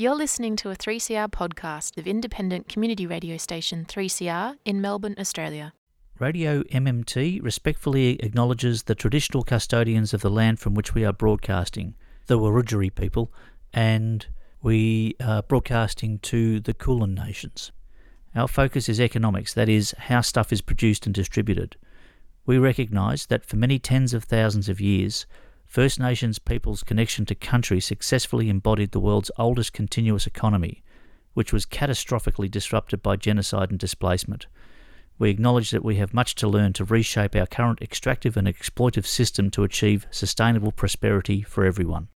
You're listening to a 3CR podcast of independent community radio station 3CR in Melbourne, Australia. Radio MMT respectfully acknowledges the traditional custodians of the land from which we are broadcasting, the Wurundjeri people, and we are broadcasting to the Kulin Nations. Our focus is economics, that is, how stuff is produced and distributed. We recognise that for many tens of thousands of years, First Nations people's connection to country successfully embodied the world's oldest continuous economy, which was catastrophically disrupted by genocide and displacement. We acknowledge that we have much to learn to reshape our current extractive and exploitive system to achieve sustainable prosperity for everyone.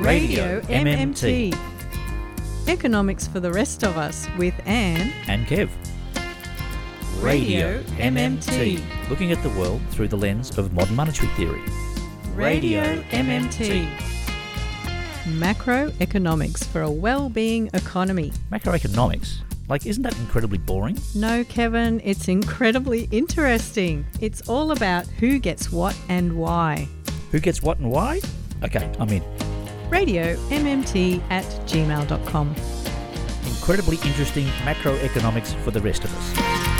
Radio MMT. Economics for the rest of us with Anne And Kev. Radio MMT. Looking at the world through the lens of modern monetary theory. Radio MMT. Macroeconomics for a well-being economy. Macroeconomics. Like, isn't that incredibly boring? No, Kevin, it's incredibly interesting. It's all about who gets what and why. Who gets what and why? Okay, I'm in. Radio MMT at gmail.com. Incredibly interesting macroeconomics for the rest of us.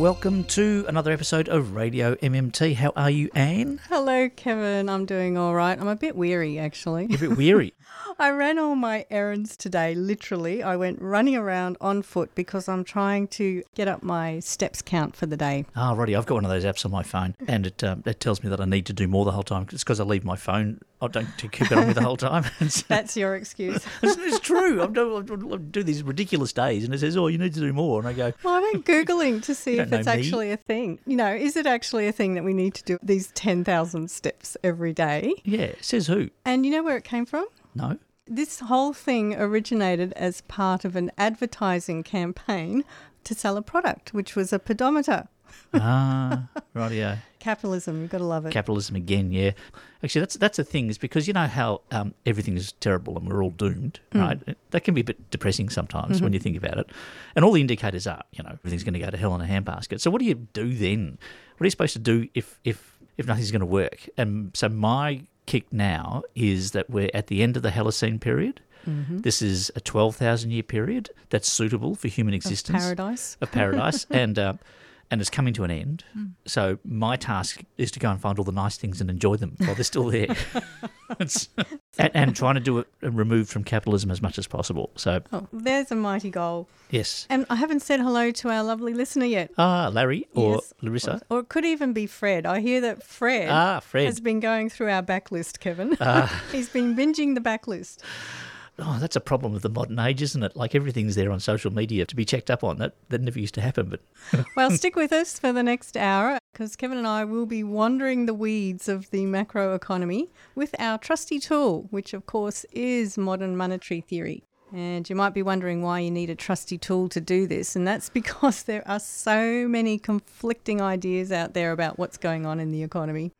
Welcome to another episode of Radio MMT. How are you, Anne? Hello, Kevin. I'm doing all right. I'm a bit weary, actually. You're a bit weary. I ran all my errands today, literally. I went running around on foot because I'm trying to get up my steps count for the day. Ah, righty. I've got one of those apps on my phone, and it um, it tells me that I need to do more the whole time. It's because I leave my phone. I don't keep it on me the whole time. That's your excuse. it's, it's true. I'm do, I do these ridiculous days, and it says, "Oh, you need to do more," and I go, Well, I went Googling to see You if it's me. actually a thing. You know, is it actually a thing that we need to do these 10,000 steps every day? "Yeah." Says who? And you know where it came from? No. This whole thing originated as part of an advertising campaign to sell a product, which was a pedometer. Ah, rightio. Capitalism, you've got to love it. Capitalism again, yeah. Actually, that's that's the thing is because you know how um, everything is terrible and we're all doomed, right? That can be a bit depressing sometimes when you think about it. And all the indicators are, you know, everything's going to go to hell in a handbasket. So what do you do then? What are you supposed to do if if if nothing's going to work? And so my kick now is that we're at the end of the Holocene period. This is a twelve thousand year period that's suitable for human existence Paradise. of paradise, and uh, and it's coming to an end. So my task is to go and find all the nice things and enjoy them while they're still there, and, and trying to do it removed from capitalism as much as possible. So Oh, there's a mighty goal. yes, And I haven't said hello to our lovely listener yet. ah, Larry or Yes. Larissa, Or it could even be Fred. I hear that Fred, ah, Fred. has been going through our backlist, Kevin. Ah. He's been binging the backlist. Oh, that's a problem of the modern age, isn't it? Like everything's there on social media to be checked up on. That that never used to happen, but Well, stick with us for the next hour because Kevin and I will be wandering the weeds of the macroeconomy with our trusty tool, which of course is modern monetary theory. And you might be wondering why you need a trusty tool to do this, and that's because there are so many conflicting ideas out there about what's going on in the economy.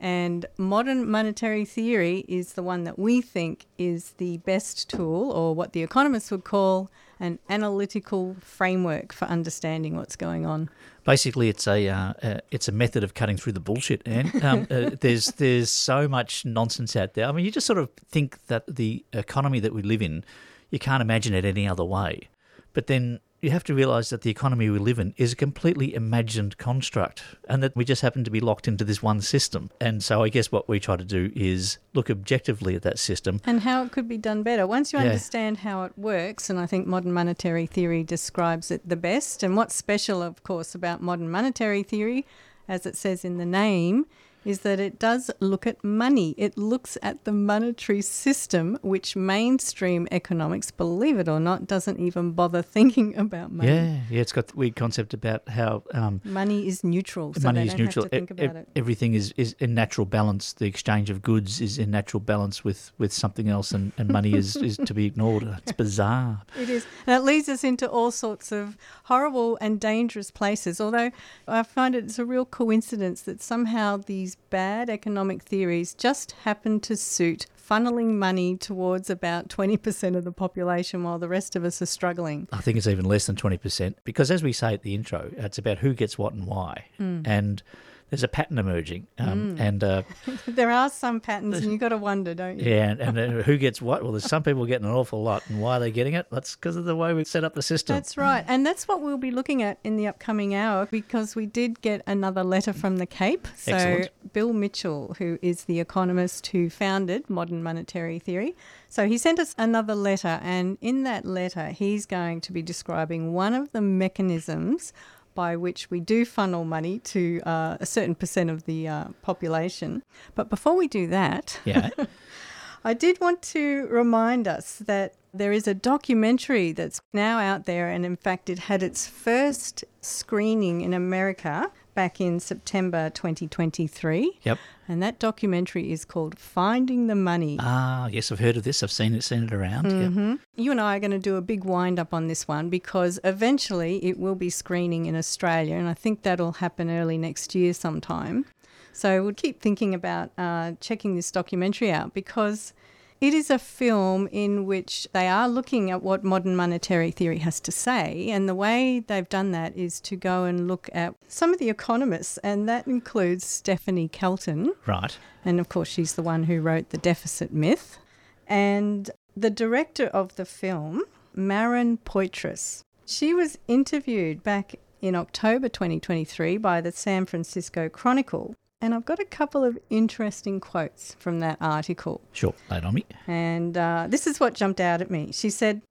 And modern monetary theory is the one that we think is the best tool, or what the economists would call an analytical framework for understanding what's going on. basically it's a uh, uh, it's a method of cutting through the bullshit and um, uh, there's there's so much nonsense out there. I mean you just sort of think that the economy that we live in you can't imagine it any other way. But then you have to realize that the economy we live in is a completely imagined construct and that we just happen to be locked into this one system and so i guess what we try to do is look objectively at that system And how it could be done better. Once you Yeah. understand how it works, and I think modern monetary theory describes it the best. And what's special, of course, about modern monetary theory, as it says in the name, is that it does look at money. It looks at the monetary system, which mainstream economics, believe it or not, doesn't even bother thinking about money. yeah yeah it's got the weird concept about how um, Money is neutral, so money they is don't neutral. have to think E- about e-. Everything is, is in natural balance. The exchange of goods is in natural balance with, with something else, and, and money is, is to be ignored. It's bizarre. It is. And it leads us into all sorts of horrible and dangerous places. Although I find it's a real coincidence that somehow these bad economic theories just happen to suit funneling money towards about 20% of the population while the rest of us are struggling. I think it's even less than 20% because, as we say at the intro, it's about who gets what and why. Hmm. And there's a pattern emerging. Um, And uh, There are some patterns, and you've got to wonder, don't you? yeah, and, and uh, who gets what? Well, there's some people getting an awful lot. And why are they getting it? That's because of the way we set up the system. That's right. And that's what we'll be looking at in the upcoming hour because we did get another letter from the Cape. So, Excellent. Bill Mitchell, who is the economist who founded modern monetary theory, so he sent us another letter. And in that letter, he's going to be describing one of the mechanisms by which we do funnel money to uh, a certain percent of the uh, population. But before we do that, yeah. I did want to remind us that there is a documentary that's now out there, and in fact, it had its first screening in America back in September 2023. Yep. And that documentary is called Finding the Money. Ah, yes, I've heard of this. I've seen it, seen it around. Yep. hmm You and I are going to do a big wind up on this one because eventually it will be screening in Australia, and I think that'll happen early next year sometime. So we'll keep thinking about uh, checking this documentary out because it is a film in which they are looking at what modern monetary theory has to say, and the way they've done that is to go and look at some of the economists, and that includes Stephanie Kelton. Right. And of course, she's the one who wrote The Deficit Myth. And the director of the film, Maren Poitras, she was interviewed back in October 2023 by the San Francisco Chronicle. And I've got a couple of interesting quotes from that article. Sure. Lay it on me. And uh, this is what jumped out at me. She said,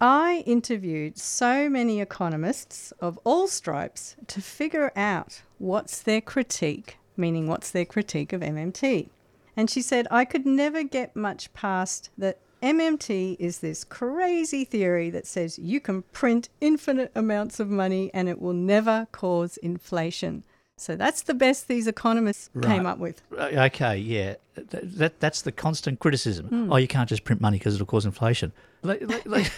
I interviewed so many economists of all stripes to figure out what's their critique, meaning what's their critique of MMT. And she said, I could never get much past that MMT is this crazy theory that says you can print infinite amounts of money and it will never cause inflation. So that's the best these economists came up with. Uh, Okay, yeah, Th- that that's the constant criticism. Hmm. Oh, you can't just print money because it'll cause inflation. Like- like- like-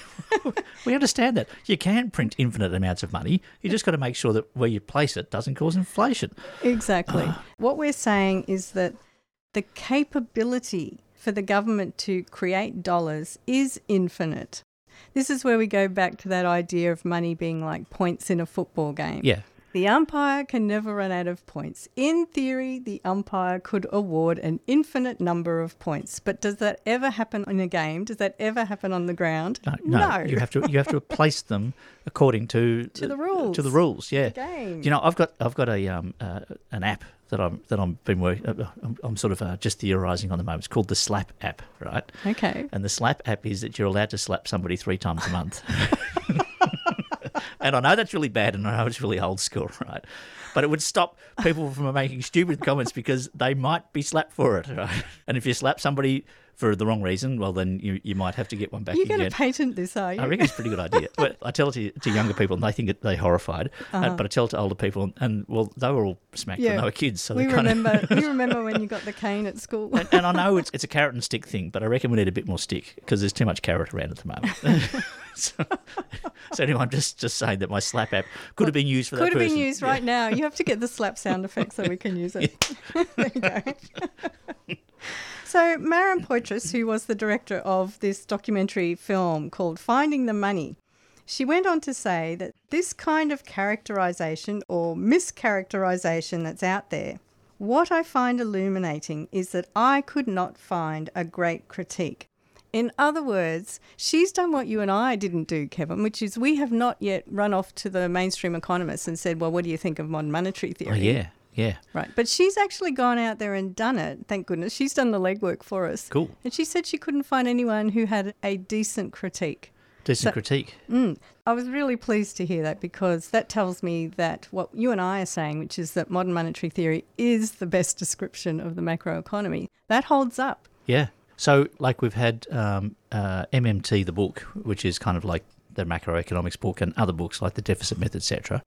we understand that you can print infinite amounts of money. You just got to make sure that where you place it doesn't cause inflation. Exactly. what we're saying is that the capability for the government to create dollars is infinite. This is where we go back to that idea of money being like points in a football game. Yeah, The umpire can never run out of points. In theory, the umpire could award an infinite number of points. But does that ever happen in a game? Does that ever happen on the ground? no, no, you have to you have to place them according to To the rules. To the rules, yeah. game. You know, I've got I've got a um uh, an app that I'm that I'm been working. Uh, I'm, I'm sort of uh, just theorising on the moment. It's called the Slap app, right? Okay. And the slap app is that you're allowed to slap somebody three times a month. and I know that's really bad and I know it's really old school, right? But it would stop people from making stupid comments because they might be slapped for it, right? And if you slap somebody for the wrong reason, well, then you, you might have to get one back You're going to patent this, are you? I reckon it's a pretty good idea. But I tell it to, to younger people and they think it, they're horrified. Uh-huh. Uh, but I tell it to older people and, and, well, they were all smacked when they were kids. So we they kind remember. of. we remember when you got the cane at school. and, and I know it's, it's a carrot and stick thing, but I reckon we need a bit more stick because there's too much carrot around at the moment. so, so anyway, I'm just, just saying that my slap app could have been used for Could that have person. been used right now. You have to get the slap sound effect so we can use it. there you go. So, Maren Poitras, who was the director of this documentary film called Finding the Money, she went on to say that this kind of characterization or mischaracterization that's out there, what I find illuminating is that I could not find a great critique. In other words, she's done what you and I didn't do, Kevin, which is we have not yet run off to the mainstream economists and said, well, what do you think of modern monetary theory? Oh, yeah, yeah. Right. But she's actually gone out there and done it. Thank goodness. She's done the legwork for us. Cool. And she said she couldn't find anyone who had a decent critique. Decent So- critique. Mm. I was really pleased to hear that because that tells me that what you and I are saying, which is that modern monetary theory is the best description of the macroeconomy, that holds up. Yeah. So, like, we've had um, uh, MMT, the book, which is kind of like the macroeconomics book, and other books like the Deficit Myth, etc.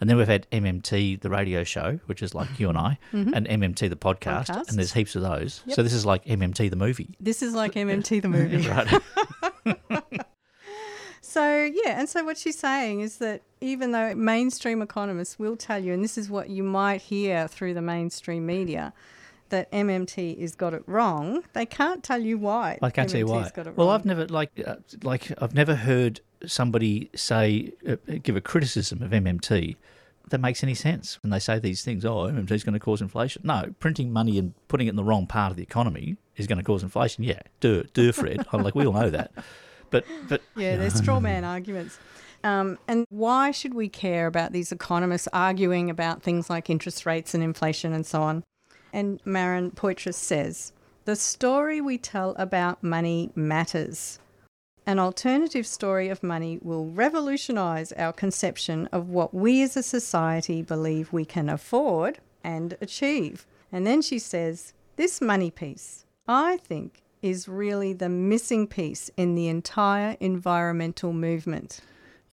And then we've had MMT, the radio show, which is like you and I, and MMT, the podcast, Podcasts. and there's heaps of those. Yep. So this is like MMT, the movie, This is like MMT the movie. right? So, yeah, and so what she's saying is that even though mainstream economists will tell you, and this is what you might hear through the mainstream media, that MMT has got it wrong, they can't tell you why. I can't tell you why. Got it Well, wrong. I've never like uh, like I've never heard somebody say uh, give a criticism of MMT that makes any sense when they say these things. Oh, MMT is going to cause inflation. No, printing money and putting it in the wrong part of the economy is going to cause inflation. Yeah, do do Fred. I'm like we all know that, but but Yeah, they're straw man arguments. Um, and why should we care about these economists arguing about things like interest rates and inflation and so on? And Maren Poitras says the story we tell about money matters. An alternative story of money will revolutionise our conception of what we as a society believe we can afford and achieve. And then she says, This money piece, I think, is really the missing piece in the entire environmental movement.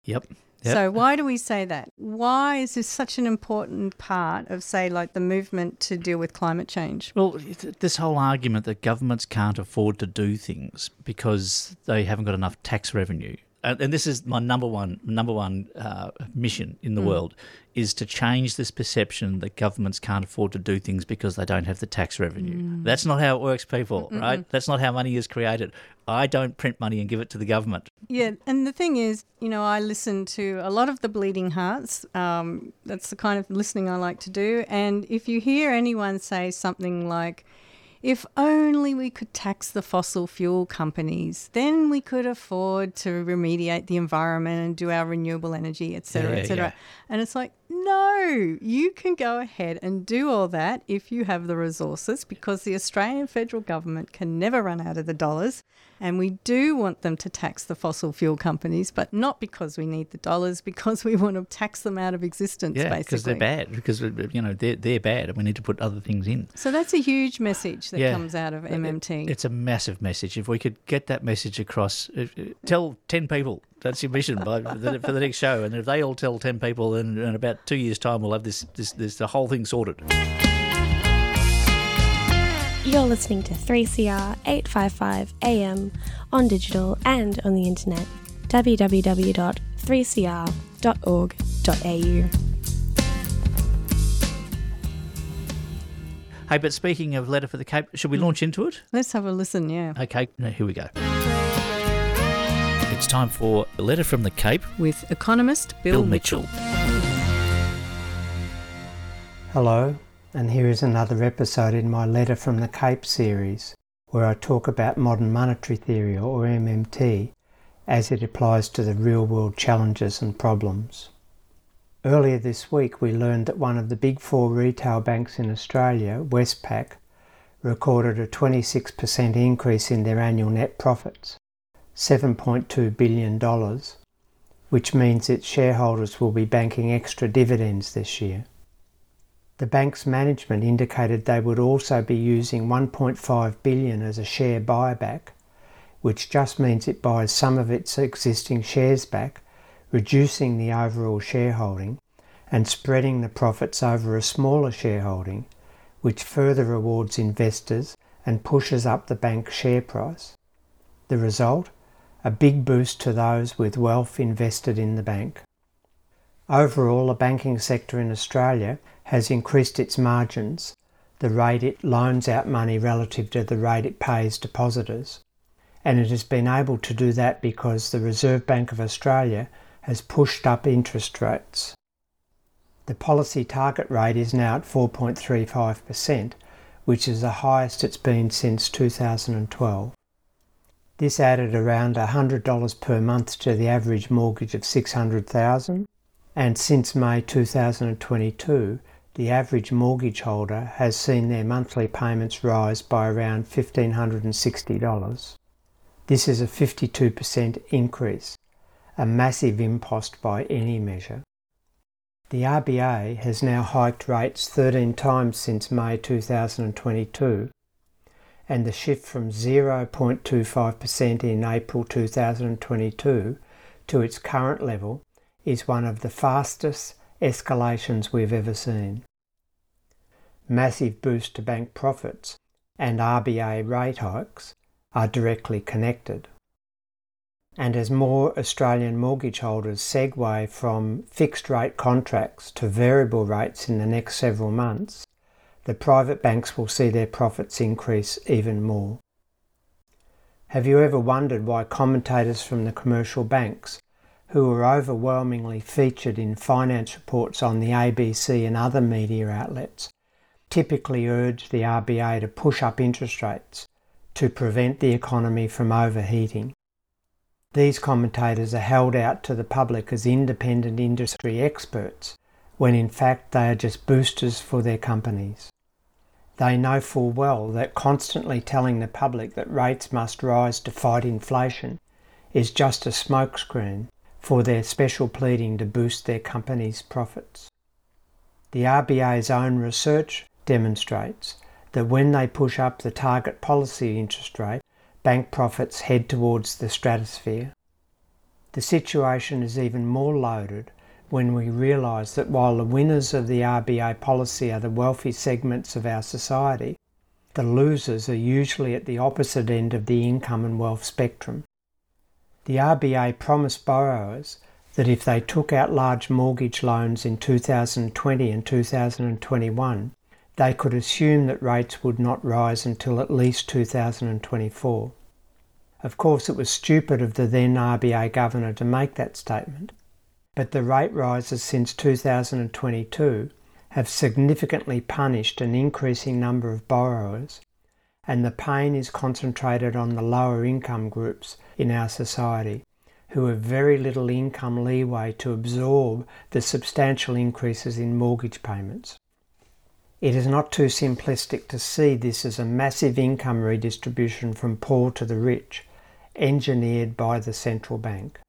yep. Yep. So, why do we say that? Why is this such an important part of, say, like the movement to deal with climate change? Well, this whole argument that governments can't afford to do things because they haven't got enough tax revenue, and, and this is my number one number one uh, mission in the world, is to change this perception that governments can't afford to do things because they don't have the tax revenue. That's not how it works, people. Right? That's not how money is created. I don't print money and give it to the government. Yeah, and the thing is, you know, I listen to a lot of the Bleeding Hearts. Um, that's the kind of listening I like to do. And if you hear anyone say something like, if only we could tax the fossil fuel companies, then we could afford to remediate the environment and do our renewable energy, et cetera, Yeah, et cetera. yeah. And it's like, no, you can go ahead and do all that if you have the resources because the Australian federal government can never run out of the dollars. And we do want them to tax the fossil fuel companies, but not because we need the dollars, because we want to tax them out of existence, Yeah, basically. because they're bad. Because uh, you know they're they're bad, and we need to put other things in. So that's a huge message that Yeah. comes out of MMT. It's a massive message. If we could get that message across, if, if- tell 10 people. That's your mission by, for, the, for the next show. And if they all tell 10 people, then in about two years' time, we'll have this, this, this the whole thing sorted. You're listening to 3CR 855 AM on digital and on the internet. www.3cr.org.au. Hey, but speaking of Letter for the Cape, should we launch into it? Let's have a listen, yeah. Okay, now here we go. It's time for a Letter from the Cape, With economist Bill, Bill Mitchell. Hello, and here is another episode in my Letter from the Cape series, where I talk about modern monetary theory, or MMT, as it applies to the real world challenges and problems. Earlier this week, we learned that one of the big four retail banks in Australia, Westpac, recorded a 26% increase in their annual net profits, $7.2 billion, which means its shareholders will be banking extra dividends this year. The bank's management indicated they would also be using 1.5 billion as a share buyback, which just means it buys some of its existing shares back, reducing the overall shareholding and spreading the profits over a smaller shareholding, which further rewards investors and pushes up the bank's share price. The result? A big boost to those with wealth invested in the bank. Overall, the banking sector in Australia has increased its margins, the rate it loans out money relative to the rate it pays depositors. And it has been able to do that because the Reserve Bank of Australia has pushed up interest rates. The policy target rate is now at 4.35%, which is the highest it's been since 2012. This added around $100 per month to the average mortgage of 600,000 and since May 2022 the average mortgage holder has seen their monthly payments rise by around $1,560. This is a 52% increase, a massive impost by any measure. The RBA has now hiked rates 13 times since May 2022, and the shift from 0.25% in April 2022 to its current level is one of the fastest escalations we've ever seen. Massive boost to bank profits and RBA rate hikes are directly connected. And as more Australian mortgage holders segue from fixed rate contracts to variable rates in the next several months, the private banks will see their profits increase even more. Have you ever wondered why commentators from the commercial banks, who are overwhelmingly featured in finance reports on the ABC and other media outlets, typically urge the RBA to push up interest rates to prevent the economy from overheating? These commentators are held out to the public as independent industry experts, when in fact they are just boosters for their companies. They know full well that constantly telling the public that rates must rise to fight inflation is just a smokescreen for their special pleading to boost their company's profits. The RBA's own research demonstrates that when they push up the target policy interest rate, bank profits head towards the stratosphere. The situation is even more loaded when we realise that while the winners of the RBA policy are the wealthy segments of our society, the losers are usually at the opposite end of the income and wealth spectrum. The RBA promised borrowers that if they took out large mortgage loans in 2020 and 2021, they could assume that rates would not rise until at least 2024. Of course, it was stupid of the then RBA governor to make that statement but the rate rises since 2022 have significantly punished an increasing number of borrowers, and the pain is concentrated on the lower income groups in our society who have very little income leeway to absorb the substantial increases in mortgage payments. It is not too simplistic to see this as a massive income redistribution from poor to the rich, engineered by the central bank.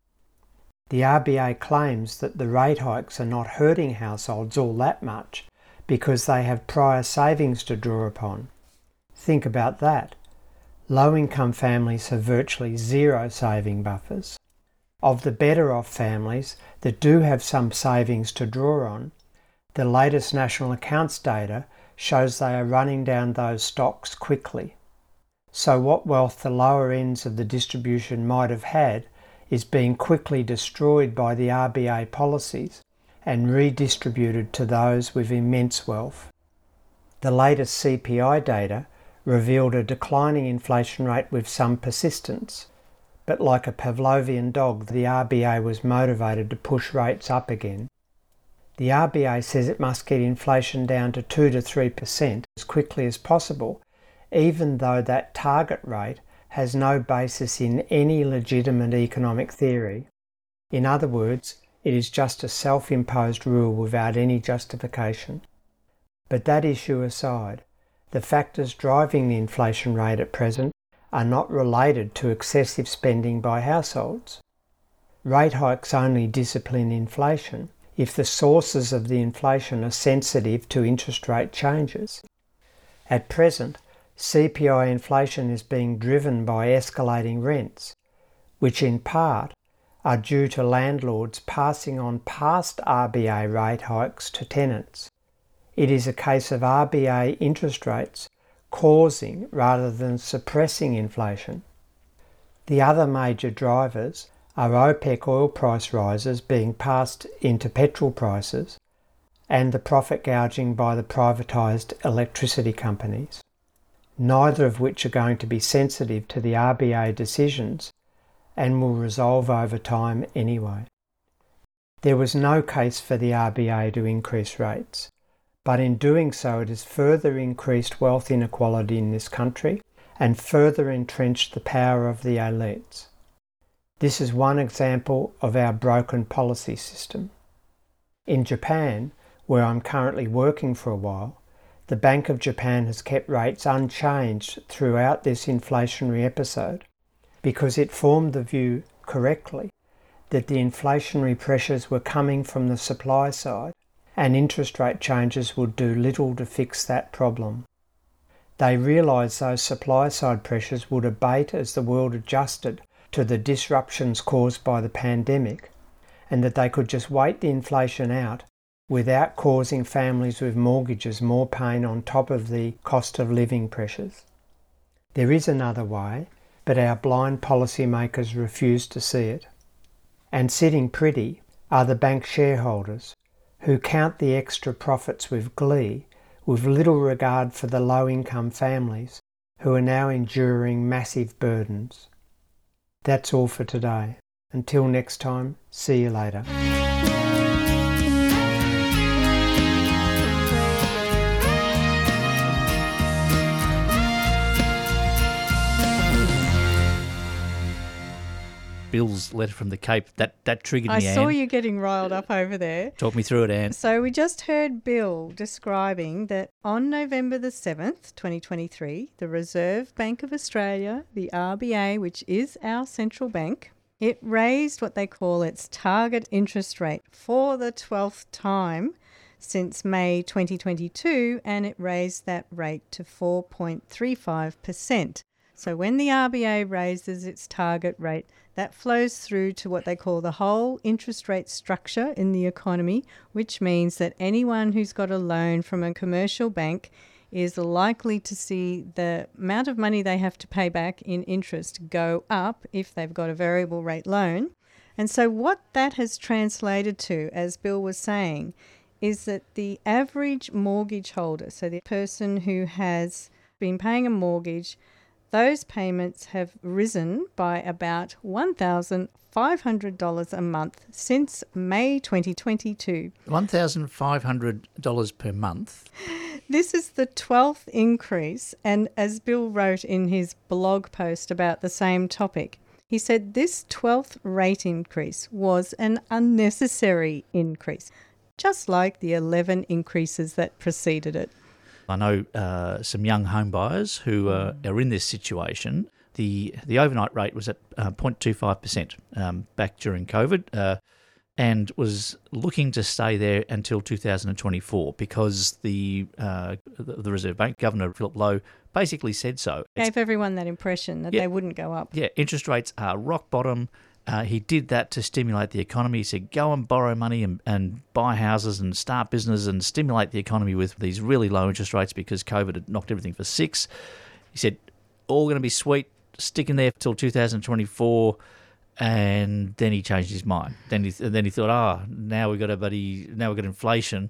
The RBA claims that the rate hikes are not hurting households all that much because they have prior savings to draw upon. Think about that. Low income families have virtually zero saving buffers. Of the better off families that do have some savings to draw on, the latest national accounts data shows they are running down those stocks quickly. So, what wealth the lower ends of the distribution might have had is being quickly destroyed by the RBA policies and redistributed to those with immense wealth. The latest CPI data revealed a declining inflation rate with some persistence, but like a Pavlovian dog, the RBA was motivated to push rates up again. The RBA says it must get inflation down to 2 to 3% as quickly as possible, even though that target rate has no basis in any legitimate economic theory. In other words, it is just a self imposed rule without any justification. But that issue aside, the factors driving the inflation rate at present are not related to excessive spending by households. Rate hikes only discipline inflation if the sources of the inflation are sensitive to interest rate changes. At present, CPI inflation is being driven by escalating rents, which in part are due to landlords passing on past RBA rate hikes to tenants. It is a case of RBA interest rates causing rather than suppressing inflation. The other major drivers are OPEC oil price rises being passed into petrol prices and the profit gouging by the privatised electricity companies neither of which are going to be sensitive to the RBA decisions and will resolve over time anyway. There was no case for the RBA to increase rates, but in doing so, it has further increased wealth inequality in this country and further entrenched the power of the elites. This is one example of our broken policy system. In Japan, where I'm currently working for a while, the Bank of Japan has kept rates unchanged throughout this inflationary episode because it formed the view correctly that the inflationary pressures were coming from the supply side and interest rate changes would do little to fix that problem. They realised those supply side pressures would abate as the world adjusted to the disruptions caused by the pandemic and that they could just wait the inflation out without causing families with mortgages more pain on top of the cost of living pressures. There is another way, but our blind policymakers refuse to see it. And sitting pretty are the bank shareholders, who count the extra profits with glee with little regard for the low income families who are now enduring massive burdens. That's all for today. Until next time, see you later. Bill's letter from the Cape that that triggered I me. I saw Anne. you getting riled up over there. Talk me through it, Anne. So we just heard Bill describing that on November the 7th, 2023, the Reserve Bank of Australia, the RBA, which is our central bank, it raised what they call its target interest rate for the 12th time since May 2022 and it raised that rate to 4.35%. So when the RBA raises its target rate, that flows through to what they call the whole interest rate structure in the economy, which means that anyone who's got a loan from a commercial bank is likely to see the amount of money they have to pay back in interest go up if they've got a variable rate loan. And so, what that has translated to, as Bill was saying, is that the average mortgage holder, so the person who has been paying a mortgage, those payments have risen by about $1,500 a month since May 2022. One thousand five hundred dollars per month. This is the 12th increase, and as Bill wrote in his blog post about the same topic, he said this 12th rate increase was an unnecessary increase, just like the 11 increases that preceded it. I know uh, some young home buyers who uh, are in this situation. The the overnight rate was at uh, 0.25 percent um, back during COVID, uh, and was looking to stay there until 2024 because the uh, the Reserve Bank Governor Philip Lowe basically said so. It's- Gave everyone that impression that Yeah. they wouldn't go up. yeah, interest rates are rock bottom. Uh, he did that to stimulate the economy. He said, go and borrow money and, and buy houses and start business and stimulate the economy with these really low interest rates because COVID had knocked everything for six. He said, all going to be sweet, stick in there till 2024. And then he changed his mind. Then he, then he thought, ah, now we've got a buddy, now we've got inflation.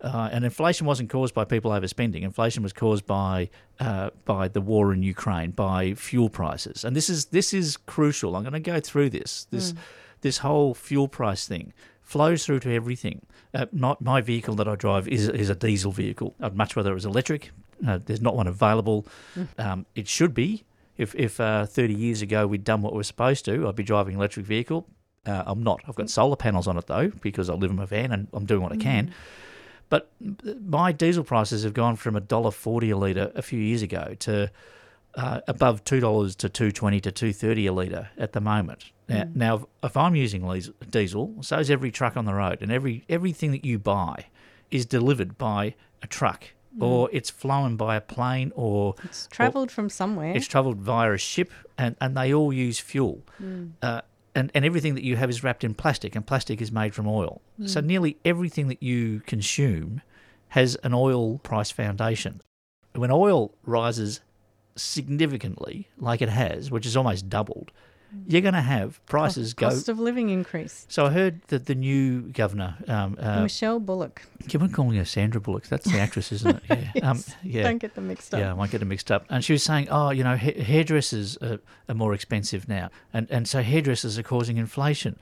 Uh, and inflation wasn't caused by people overspending. Inflation was caused by uh, by the war in Ukraine, by fuel prices, and this is this is crucial. I'm going to go through this. This this whole fuel price thing flows through to everything. Uh, not my vehicle that I drive is is a diesel vehicle. I'd much rather it was electric. Uh, there's not one available. Um, it should be. If if uh, 30 years ago we'd done what we're supposed to, I'd be driving an electric vehicle. Uh, I'm not. I've got solar panels on it though because I live in my van and I'm doing what I can. But my diesel prices have gone from a dollar forty a litre a few years ago to uh, above two dollars to two twenty to two thirty a litre at the moment. Now, now, if I'm using diesel, so is every truck on the road, and every everything that you buy is delivered by a truck, or it's flown by a plane, or It's travelled from somewhere. it's travelled via a ship, and, and they all use fuel. Uh, and, and everything that you have is wrapped in plastic, and plastic is made from oil. Mm. So nearly everything that you consume has an oil price foundation. When oil rises significantly, like it has, which is almost doubled, you're going to have prices go. Cost of living increase. So I heard that the new governor, um, uh, Michelle Bullock. keep on calling her Sandra Bullock. That's the actress, isn't it? Yeah. Um, yeah. Don't get them mixed up. Yeah, I might get them mixed up. And she was saying, oh, you know, ha- hairdressers are, are more expensive now. And, and so hairdressers are causing inflation.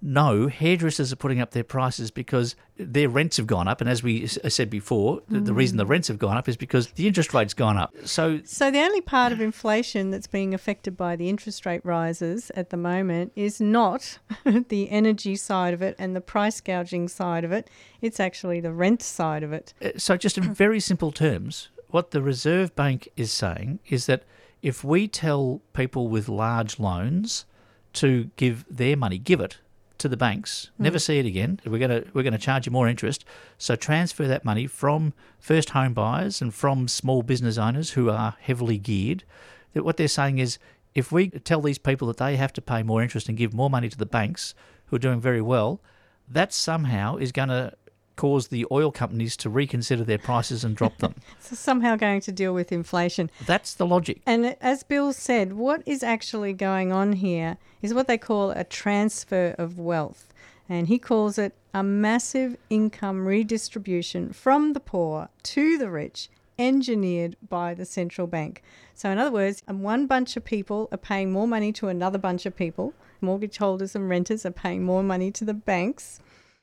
No, hairdressers are putting up their prices because their rents have gone up. And as we said before, the, the reason the rents have gone up is because the interest rate's gone up. So So the only part of inflation that's being affected by the interest rate rises at the moment is not the energy side of it and the price gouging side of it. It's actually the rent side of it. Uh, So, just in very simple terms, what the Reserve Bank is saying is that if we tell people with large loans to give their money, give it to the banks, never mm. see it again. We're going to we're going to charge you more interest. So transfer that money from first home buyers and from small business owners who are heavily geared. That what they're saying is if we tell these people that they have to pay more interest and give more money to the banks who are doing very well, that somehow is going to cause the oil companies to reconsider their prices and drop them. So somehow going to deal with inflation. That's the logic. And as Bill said, what is actually going on here is what they call a transfer of wealth. And he calls it a massive income redistribution from the poor to the rich, engineered by the central bank. So, in other words, one bunch of people are paying more money to another bunch of people. Mortgage holders and renters are paying more money to the banks.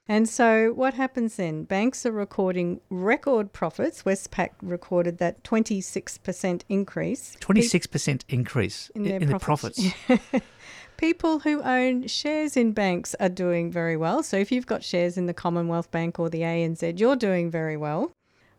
And so, what happens then? Banks are recording record profits. Westpac recorded that 26% increase. 26% increase In in, their in the profits. profits. People who own shares in banks are doing very well. So, if you've got shares in the Commonwealth Bank or the ANZ, you're doing very well.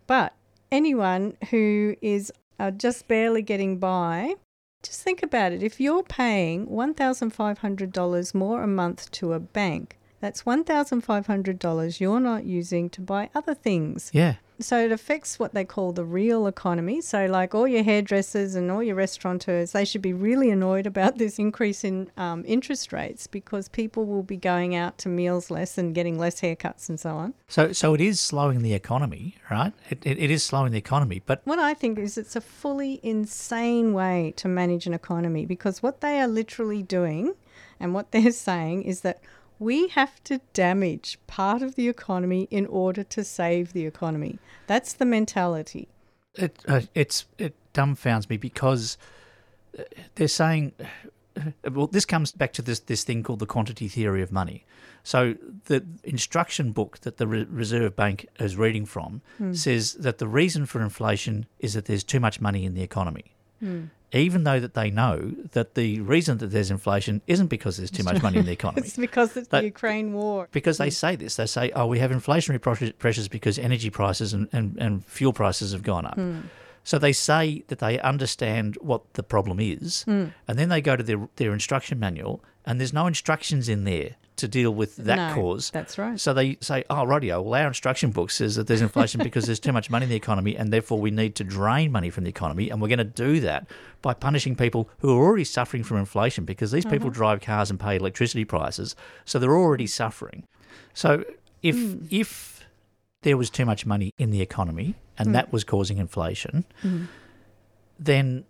But anyone who is uh, just barely getting by, just think about it. If you're paying $1,500 more a month to a bank, that's $1,500 you're not using to buy other things. yeah. So it affects what they call the real economy. So, like all your hairdressers and all your restaurateurs, they should be really annoyed about this increase in um, interest rates because people will be going out to meals less and getting less haircuts and so on. So, so it is slowing the economy, right? It, it, it is slowing the economy, but What I think is it's a fully insane way to manage an economy because what they are literally doing and what they're saying is that we have to damage part of the economy in order to save the economy. That's the mentality. it uh, it's it dumbfounds me because uh, they're saying uh, well this comes back to this this thing called the quantity theory of money so the instruction book that the Re- reserve bank is reading from says that the reason for inflation is that there's too much money in the economy even though that they know that the reason that there's inflation isn't because there's too much money in the economy It's because it's the Ukraine war. because they mm. say this. They say, oh, we have inflationary pressures because energy prices and, and, and fuel prices have gone up. Mm. So they say that they understand what the problem is, mm. and then they go to their, their instruction manual, and there's no instructions in there to deal with that No, cause. that's right. So they say, oh, rightio, well, our instruction book says that there's inflation because there's too much money in the economy, and therefore we need to drain money from the economy, and we're going to do that by punishing people who are already suffering from inflation because these people uh-huh. drive cars and pay electricity prices, so they're already suffering. So if mm. if there was too much money in the economy and mm. that was causing inflation, mm. then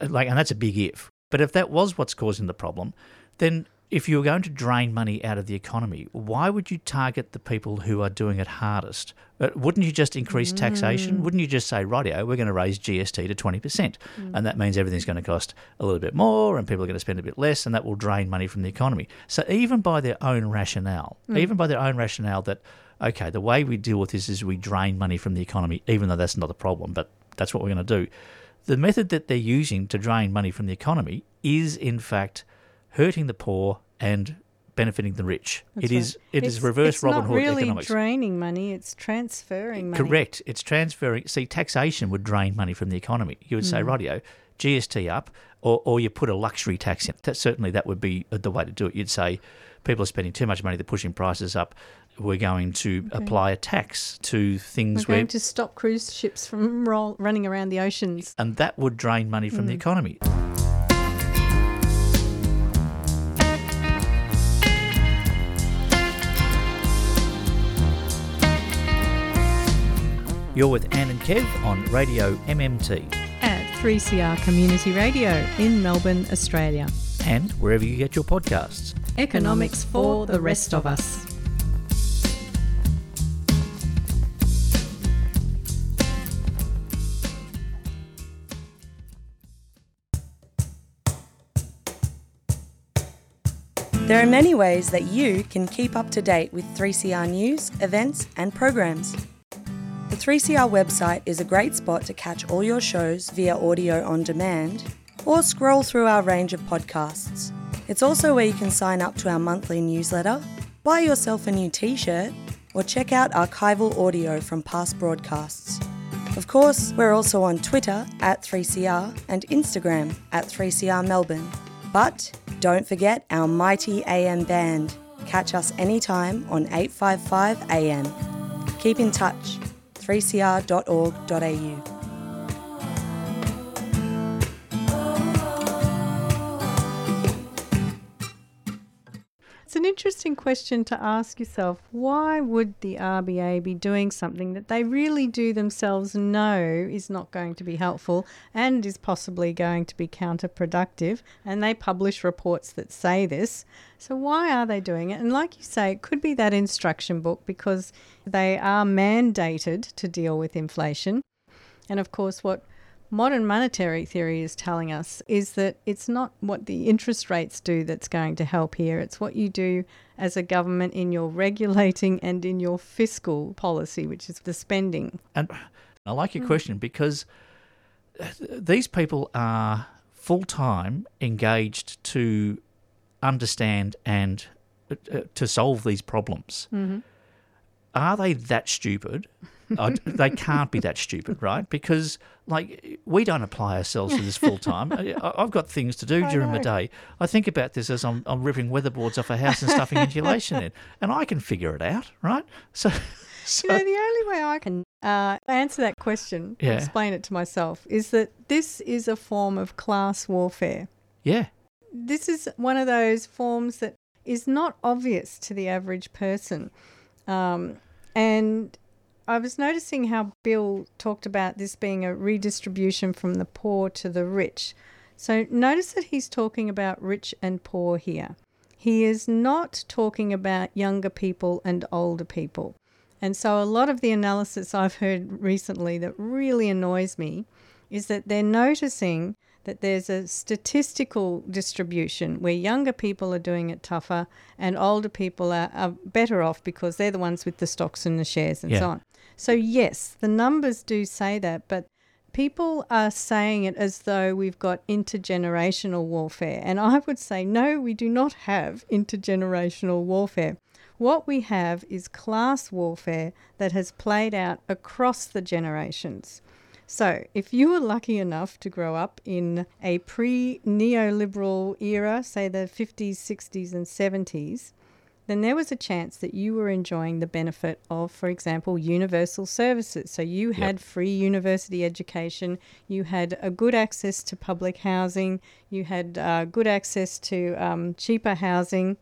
like and that's a big if. But if that was what's causing the problem, then if you were going to drain money out of the economy, why would you target the people who are doing it hardest? Wouldn't you just increase taxation? Mm. Wouldn't you just say, rightio, we're going to raise GST to 20%, and that means everything's going to cost a little bit more, and people are going to spend a bit less, and that will drain money from the economy. So even by their own rationale, mm. even by their own rationale that, okay, the way we deal with this is we drain money from the economy, even though that's not the problem, but that's what we're going to do. The method that they're using to drain money from the economy is, in fact, hurting the poor and benefiting the rich. That's it is right. it is It's- reverse it's Robin not Hood really economics. draining money, it's transferring money. Correct. It's transferring. See, taxation would drain money from the economy. You would Hmm. say, rightio, GST up, or, or you put a luxury tax in. That certainly that would be the way to do it. You'd say people are spending too much money, they're pushing prices up. We're going to apply a tax to things. We're things where, going to stop cruise ships from roll, running around the oceans. and that would drain money from the Hmm. economy. You're with Anne and Kev on Radio MMT At 3CR Community Radio in Melbourne, Australia. and wherever you get your podcasts. Economics for the rest of us. There are many ways that you can keep up to date with 3CR news, events, and programs. The 3CR website is a great spot to catch all your shows via audio on demand or scroll through our range of podcasts. It's also where you can sign up to our monthly newsletter, buy yourself a new t shirt, or check out archival audio from past broadcasts. Of course, we're also on Twitter at 3CR and Instagram at 3CR Melbourne. But don't forget our mighty AM band. Catch us anytime on 855 AM. Keep in touch. 3cr.org.au. interesting question to ask yourself. Why would the RBA be doing something that they really do themselves know is not going to be helpful and is possibly going to be counterproductive? And they publish reports that say this. So, why are they doing it? And, like you say, it could be that instruction book because they are mandated to deal with inflation. And, of course, what modern monetary theory is telling us is that it's not what the interest rates do that's going to help here. It's what you do as a government in your regulating and in your fiscal policy, which is the spending. And I like your question because these people are full time engaged to understand and uh, uh, to solve these problems. Are they that stupid? I, they can't be that stupid, right? Because like we don't apply ourselves to this full time. I've got things to do during the day. I think about this as I'm, I'm ripping weatherboards off a house and stuffing insulation in, and I can figure it out, right? So, so You know, the only way I can uh, answer that question, Yeah. explain it to myself, is that this is a form of class warfare. yeah, This is one of those forms that is not obvious to the average person. Um, and I was noticing how Bill talked about this being a redistribution from the poor to the rich. So notice that he's talking about rich and poor here. He is not talking about younger people and older people. And so a lot of the analysis I've heard recently that really annoys me is that they're noticing that there's a statistical distribution where younger people are doing it tougher and older people are, are better off because they're the ones with the stocks and the shares and Yeah. so on. So, yes, the numbers do say that, but people are saying it as though we've got intergenerational warfare. And I would say, no, we do not have intergenerational warfare. What we have is class warfare that has played out across the generations. So, if you were lucky enough to grow up in a pre neoliberal era, say the 50s, 60s, and 70s, then there was a chance that you were enjoying the benefit of, for example, universal services. So you had free university education, you had a good access to public housing, you had uh, good access to um, cheaper housing,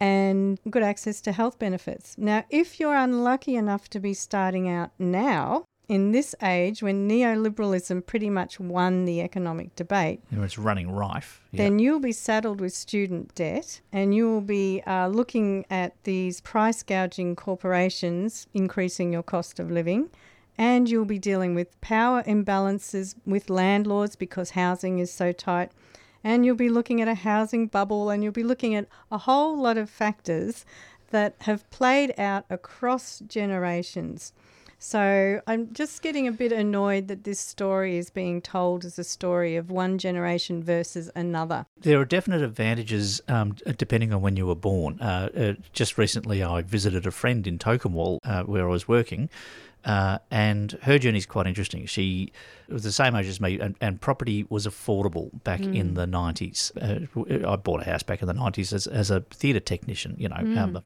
and good access to health benefits. Now, if you're unlucky enough to be starting out now, in this age when neoliberalism pretty much won the economic debate, know, it's running rife. Yeah. then you'll be saddled with student debt and you will be uh, looking at these price gouging corporations increasing your cost of living. And you'll be dealing with power imbalances with landlords because housing is so tight. And you'll be looking at a housing bubble and you'll be looking at a whole lot of factors that have played out across generations. So I'm just getting a bit annoyed that this story is being told as a story of one generation versus another. There are definite advantages um, depending on when you were born. Uh, uh, just recently, I visited a friend in Tocumwal uh, where I was working, uh, and her journey is quite interesting. She was the same age as me, and, and property was affordable back in the 90s. Uh, I bought a house back in the 90s as, as a theatre technician, you know. Um,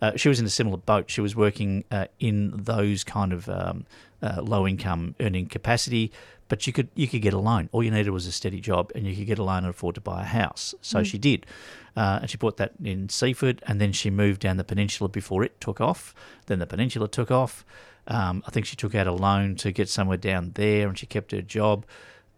uh, she was in a similar boat. She was working uh, in those kind of um, uh, low income earning capacity, but you could you could get a loan. All you needed was a steady job, and you could get a loan and afford to buy a house. So she did, uh, and she bought that in Seaford, and then she moved down the peninsula before it took off. Then the peninsula took off. Um, I think she took out a loan to get somewhere down there, and she kept her job.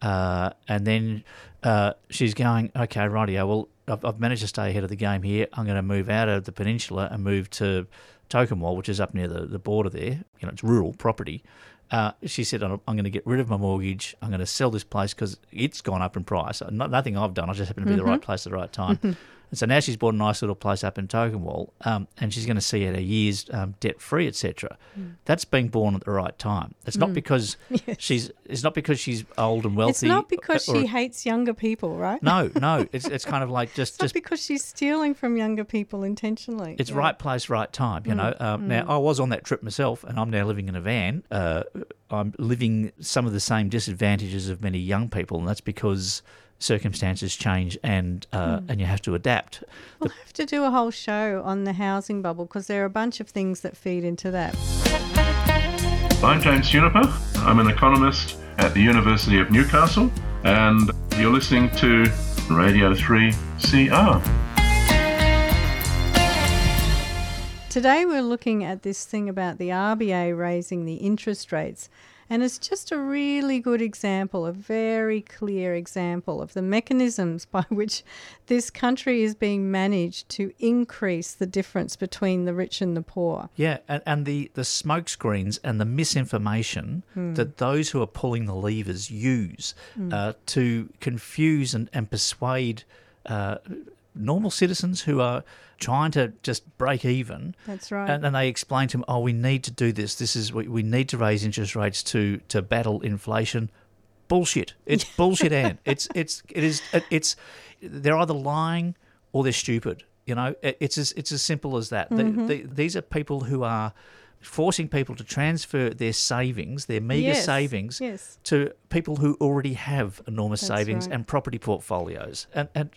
Uh, and then uh, she's going, okay, rightio. Well, I've, I've managed to stay ahead of the game here. I'm going to move out of the peninsula and move to Tocumwal, which is up near the, the border there. You know, it's rural property. Uh, she said, I'm, I'm going to get rid of my mortgage. I'm going to sell this place because it's gone up in price. No, nothing I've done. I just happen to be the right place at the right time. and so now she's bought a nice little place up in Tocumwal, um, and she's going to see it her years um, debt free, etc. That's being born at the right time. It's not because she's. It's not because she's old and wealthy. It's not because or- she hates younger people, right? No, no. It's it's kind of like just just because she's stealing from younger people intentionally. It's Yeah. right place, right time. You know. Um, Now I was on that trip myself, and I'm now living in a van. Uh, I'm living some of the same disadvantages of many young people, and that's because circumstances change and uh, and you have to adapt. We'll have to do a whole show on the housing bubble because there are a bunch of things that feed into that. I'm James Juniper. I'm an economist at the University of Newcastle, and you're listening to Radio 3 CR. Today we're looking at this thing about the RBA raising the interest rates. And it's just a really good example, a very clear example of the mechanisms by which this country is being managed to increase the difference between the rich and the poor. Yeah, and, and the, the smoke screens and the misinformation that those who are pulling the levers use uh, to confuse and, and persuade uh, normal citizens who are trying to just break even. That's right. And then they explain to them, "Oh, we need to do this. This is we, we need to raise interest rates to to battle inflation." Bullshit. It's bullshit, Anne. It's it's it is it, it's they're either lying or they're stupid. You know, it, it's as it's as simple as that. Mm-hmm. they- these are people who are forcing people to transfer their savings, their meager Yes, savings, yes. to people who already have enormous That's savings right. and property portfolios, and and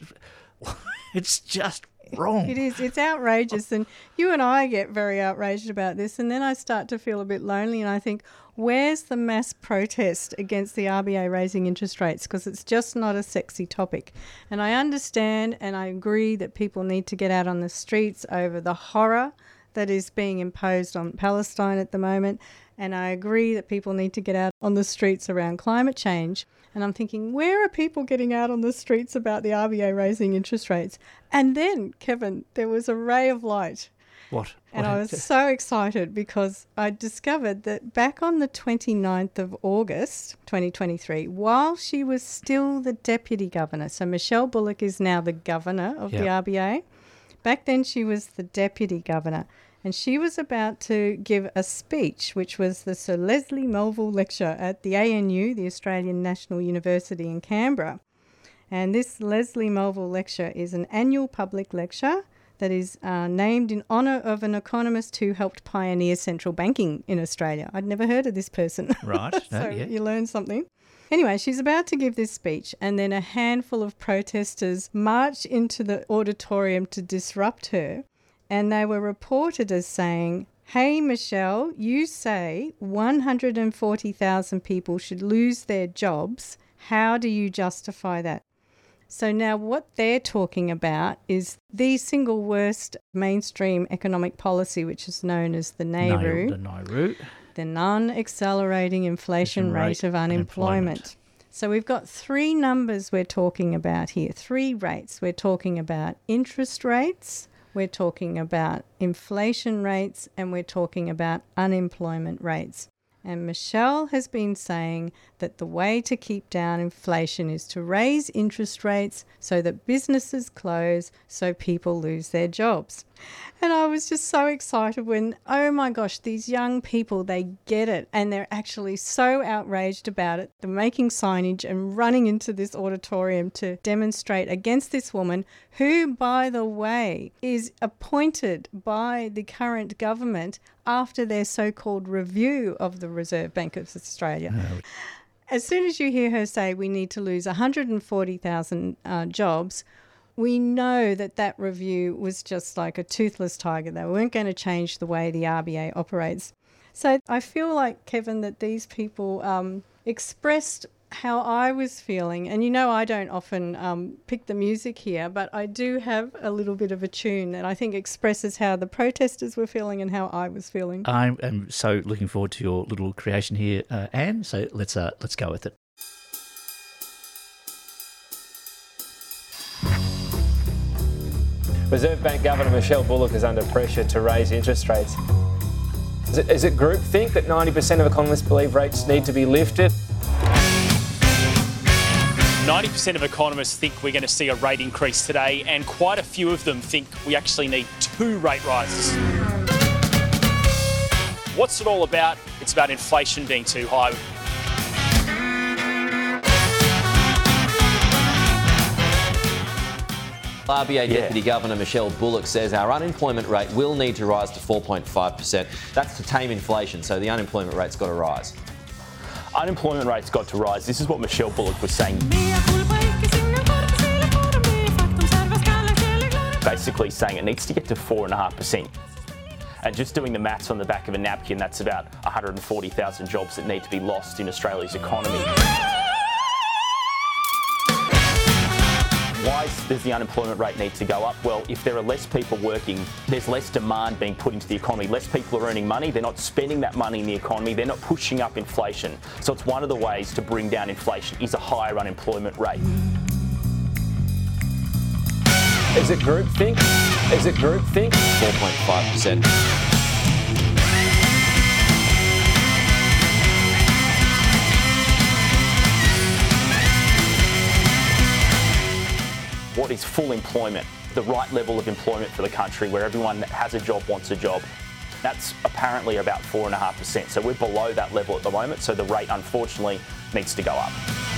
it's just wrong. It is. It's outrageous. And you and I get very outraged about this. And then I start to feel a bit lonely. And I think, where's the mass protest against the RBA raising interest rates? Because it's just not a sexy topic. And I understand and I agree that people need to get out on the streets over the horror that is being imposed on Palestine at the moment. And I agree that people need to get out on the streets around climate change. And I'm thinking, where are people getting out on the streets about the RBA raising interest rates? And then, Kevin, there was a ray of light. What? And what I was so excited because I discovered that back on the 29th of August 2023, while she was still the deputy governor, so Michelle Bullock is now the governor of the RBA, back then she was the deputy governor. And she was about to give a speech, which was the Sir Leslie Melville Lecture at the ANU, the Australian National University in Canberra. And this Leslie Melville Lecture is an annual public lecture that is uh, named in honour of an economist who helped pioneer central banking in Australia. I'd never heard of this person. Right. so you learn something. Anyway, she's about to give this speech, and then a handful of protesters march into the auditorium to disrupt her. And they were reported as saying, Hey, Michelle, you say 140,000 people should lose their jobs. How do you justify that? So now what they're talking about is the single worst mainstream economic policy, which is known as the NAIRU, The the non-accelerating inflation Inflation rate, rate of and unemployment. So we've got three numbers we're talking about here, three rates. We're talking about interest rates, we're talking about inflation rates, and we're talking about unemployment rates. And Michelle has been saying that the way to keep down inflation is to raise interest rates so that businesses close, so people lose their jobs. And I was just so excited when, oh my gosh, these young people, they get it. And they're actually so outraged about it. They're making signage and running into this auditorium to demonstrate against this woman, who, by the way, is appointed by the current government after their so called review of the Reserve Bank of Australia. As soon as you hear her say we need to lose 140,000 uh, jobs, we know that that review was just like a toothless tiger. They weren't going to change the way the RBA operates. So I feel like, Kevin, that these people um, expressed how I was feeling. And you know, I don't often um, pick the music here, but I do have a little bit of a tune that I think expresses how the protesters were feeling and how I was feeling. I am so looking forward to your little creation here, uh, Anne. So let's uh, let's go with it. Reserve Bank Governor Michelle Bullock is under pressure to raise interest rates. Is it, is it groupthink that 90% of economists believe rates need to be lifted? 90% of economists think we're going to see a rate increase today, and quite a few of them think we actually need two rate rises. What's it all about? It's about inflation being too high. RBA Deputy Governor Michelle Bullock says our unemployment rate will need to rise to 4.5%. That's to tame inflation, so the unemployment rate's got to rise. Unemployment rate's got to rise. This is what Michelle Bullock was saying. Basically saying it needs to get to 4.5%. And just doing the maths on the back of a napkin, that's about 140,000 jobs that need to be lost in Australia's economy. Why does the unemployment rate need to go up? Well, if there are less people working, there's less demand being put into the economy. Less people are earning money, they're not spending that money in the economy, they're not pushing up inflation. So it's one of the ways to bring down inflation is a higher unemployment rate. Is it groupthink? Is it groupthink? 4.5%. is full employment, the right level of employment for the country where everyone that has a job wants a job. That's apparently about 4.5%. So we're below that level at the moment. So the rate, unfortunately, needs to go up.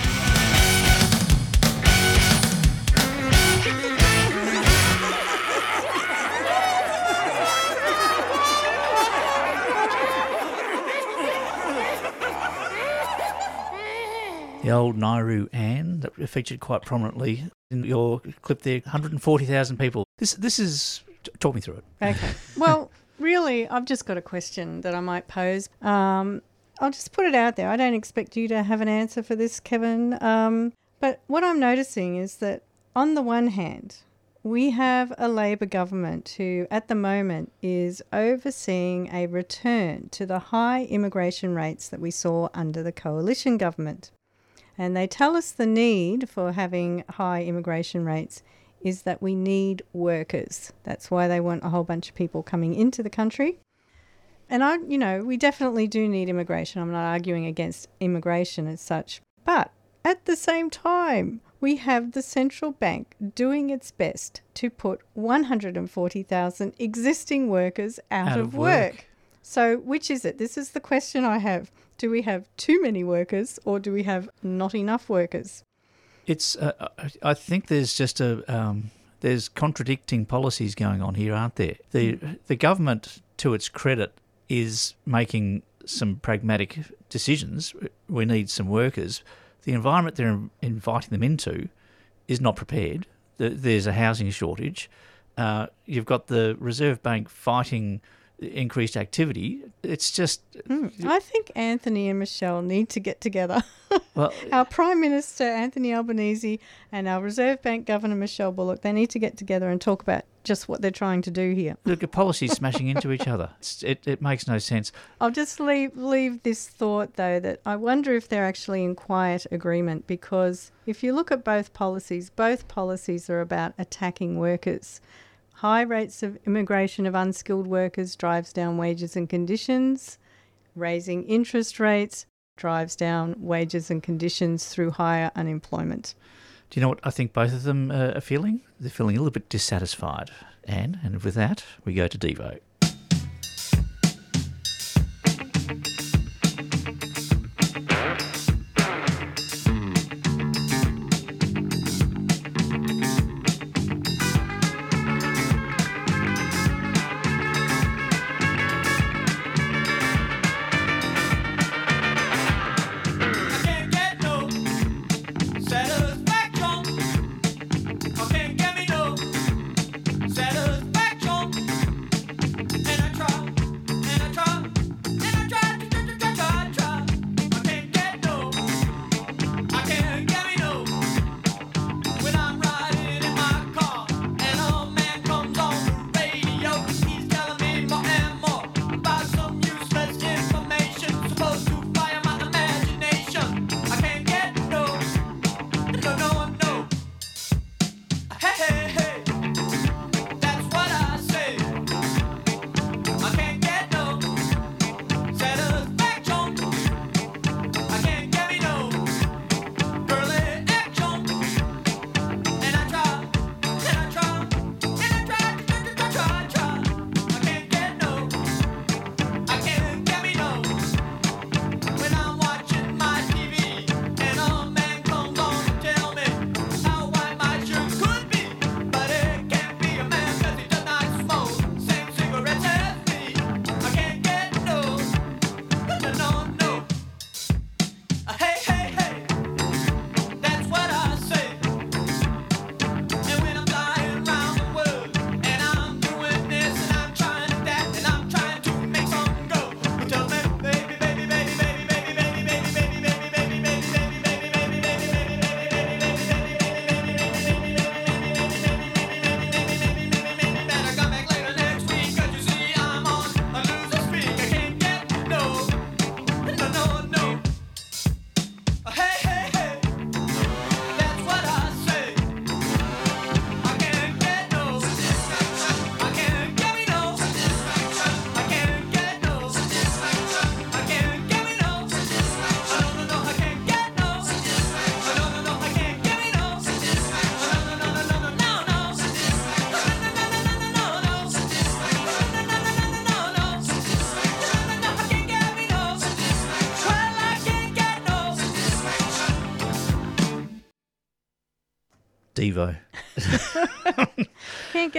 The old NAIRU Ann that featured quite prominently in your clip there. 140,000 people. This this is talk me through it. Okay. Well, really, I've just got a question that I might pose. Um, I'll just put it out there. I don't expect you to have an answer for this, Kevin. Um, but what I'm noticing is that on the one hand, we have a Labor government who, at the moment, is overseeing a return to the high immigration rates that we saw under the coalition government. And they tell us the need for having high immigration rates is that we need workers. That's why they want a whole bunch of people coming into the country. And I, you know, we definitely do need immigration. I'm not arguing against immigration as such. But at the same time, we have the central bank doing its best to put 140,000 existing workers out, Out of, work. work. So, which is it? This is the question I have. Do we have too many workers or do we have not enough workers? It's. Uh, I- I think there's just a um, there's contradicting policies going on here, aren't there? The the government, to its credit, is making some pragmatic decisions. We need some workers. The environment they're inviting them into is not prepared. There's a housing shortage. Uh, you've got the Reserve Bank fighting increased activity. It's just Hmm. I think Anthony and Michelle need to get together. well, our Prime Minister Anthony Albanese and our Reserve Bank Governor Michelle Bullock, they need to get together and talk about just what they're trying to do here. look at policies smashing into each other. It's, it it makes no sense. I'll just leave leave this thought though that I wonder if they're actually in quiet agreement because if you look at both policies, both policies are about attacking workers. High rates of immigration of unskilled workers drives down wages and conditions. Raising interest rates drives down wages and conditions through higher unemployment. Do you know what I think both of them uh, are feeling? They're feeling a little bit dissatisfied. Anne, and with that, we go to Devo. Devo.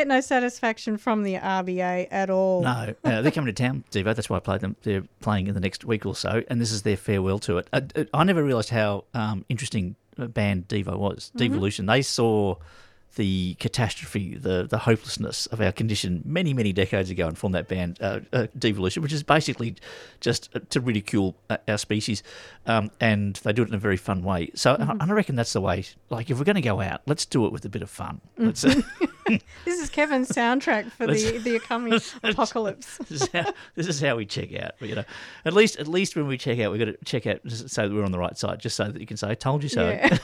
Get no satisfaction from the RBA at all. No, uh, they're coming to town, Devo. That's why I played them. They're playing in the next week or so, and this is their farewell to it. I, I never realised how um, interesting a band Devo was. Mhm. Devolution. They saw the catastrophe, the the hopelessness of our condition many many decades ago, and formed that band uh, uh, Devolution, which is basically just uh, to ridicule uh, our species, um, and they do it in a very fun way. So, Mhm. and I reckon that's the way. Like, if we're going to go out, let's do it with a bit of fun. Let's. Uh, This is Kevin's soundtrack for the, the coming apocalypse. this, is how, this is how we check out. You know, at least at least when we check out, we've got to check out just so that we're on the right side, just so that you can say, "I told you so." Yeah.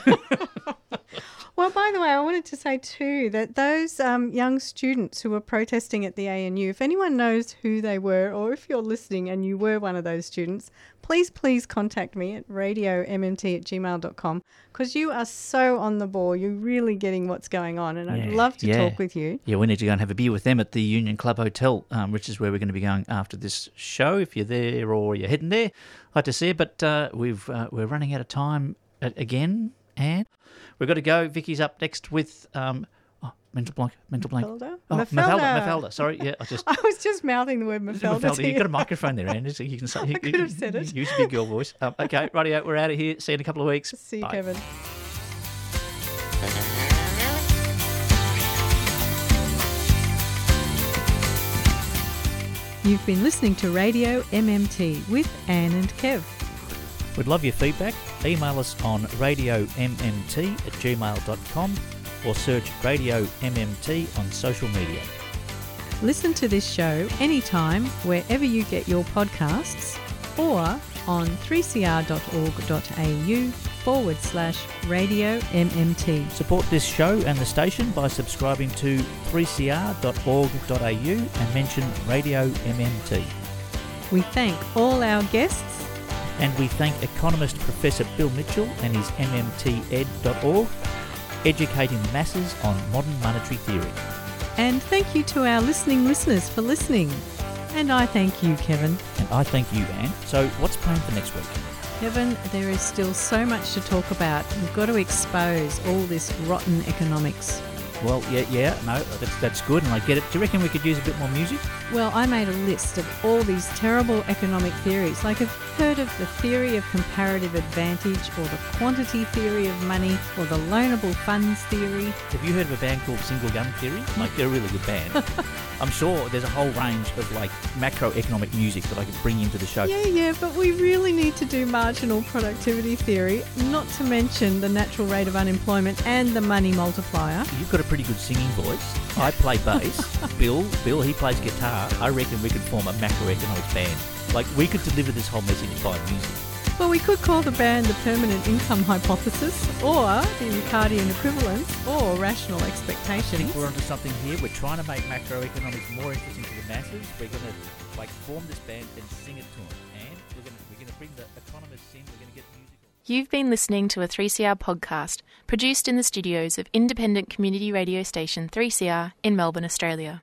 Well, by the way, I wanted to say too that those um, young students who were protesting at the ANU, if anyone knows who they were, or if you're listening and you were one of those students, please, please contact me at radiommt at gmail.com because you are so on the ball. You're really getting what's going on, and I'd love to yeah. talk with you. Yeah, we need to go and have a beer with them at the Union Club Hotel, um, which is where we're going to be going after this show. If you're there or you're heading there, I'd like to see it. But uh, we've uh, we're running out of time again, and we've got to go. Vicky's up next with um, oh, mental blank, mental blank. Mafalda? Oh, Mafalda. Mafalda, Mafalda. Sorry, yeah, I just I was just mouthing the word Mafalda. Mafalda. to You've got a microphone there, Andy, so you can say. I could have said it. Use your big girl voice. Um, okay, rightio, we're out of here. See you in a couple of weeks. See you, Bye. Kevin. You've been listening to Radio MMT with Anne and Kev. We'd love your feedback. Email us on radiommt at gmail.com or search Radio MMT on social media. Listen to this show anytime wherever you get your podcasts or on 3cr.org.au forward slash radio MMT. Support this show and the station by subscribing to 3cr.org.au and mention Radio MMT. We thank all our guests And we thank economist Professor Bill Mitchell and his mmted.org, educating masses on modern monetary theory. and thank you to our listening listeners for listening. And I thank you, Kevin. And I thank you, Anne. So, what's planned for next week? Kevin, there is still so much to talk about. We've got to expose all this rotten economics. Well, yeah, yeah, no, that's, that's good, and I get it. Do you reckon we could use a bit more music? Well, I made a list of all these terrible economic theories. Like, I've heard of the theory of comparative advantage, or the quantity theory of money, or the loanable funds theory. Have you heard of a band called Single Gun Theory? Like, they're a really good band. I'm sure there's a whole range of like macroeconomic music that I could bring into the show. Yeah, yeah, but we really need to do marginal productivity theory, not to mention the natural rate of unemployment and the money multiplier. You've got a pretty good singing voice. I play bass. Bill, Bill, he plays guitar. I reckon we could form a macroeconomics band. Like we could deliver this whole message by music. Well, we could call the band the permanent income hypothesis, or the Ricardian equivalence, or rational expectations. I expectations. think we're onto something here. We're trying to make macroeconomics more interesting to the masses. We're going to like form this band and sing it to them. And we're going to we're going to bring the economists in. We're going to get musical. You've been listening to a 3CR podcast produced in the studios of independent community radio station 3CR in Melbourne, Australia.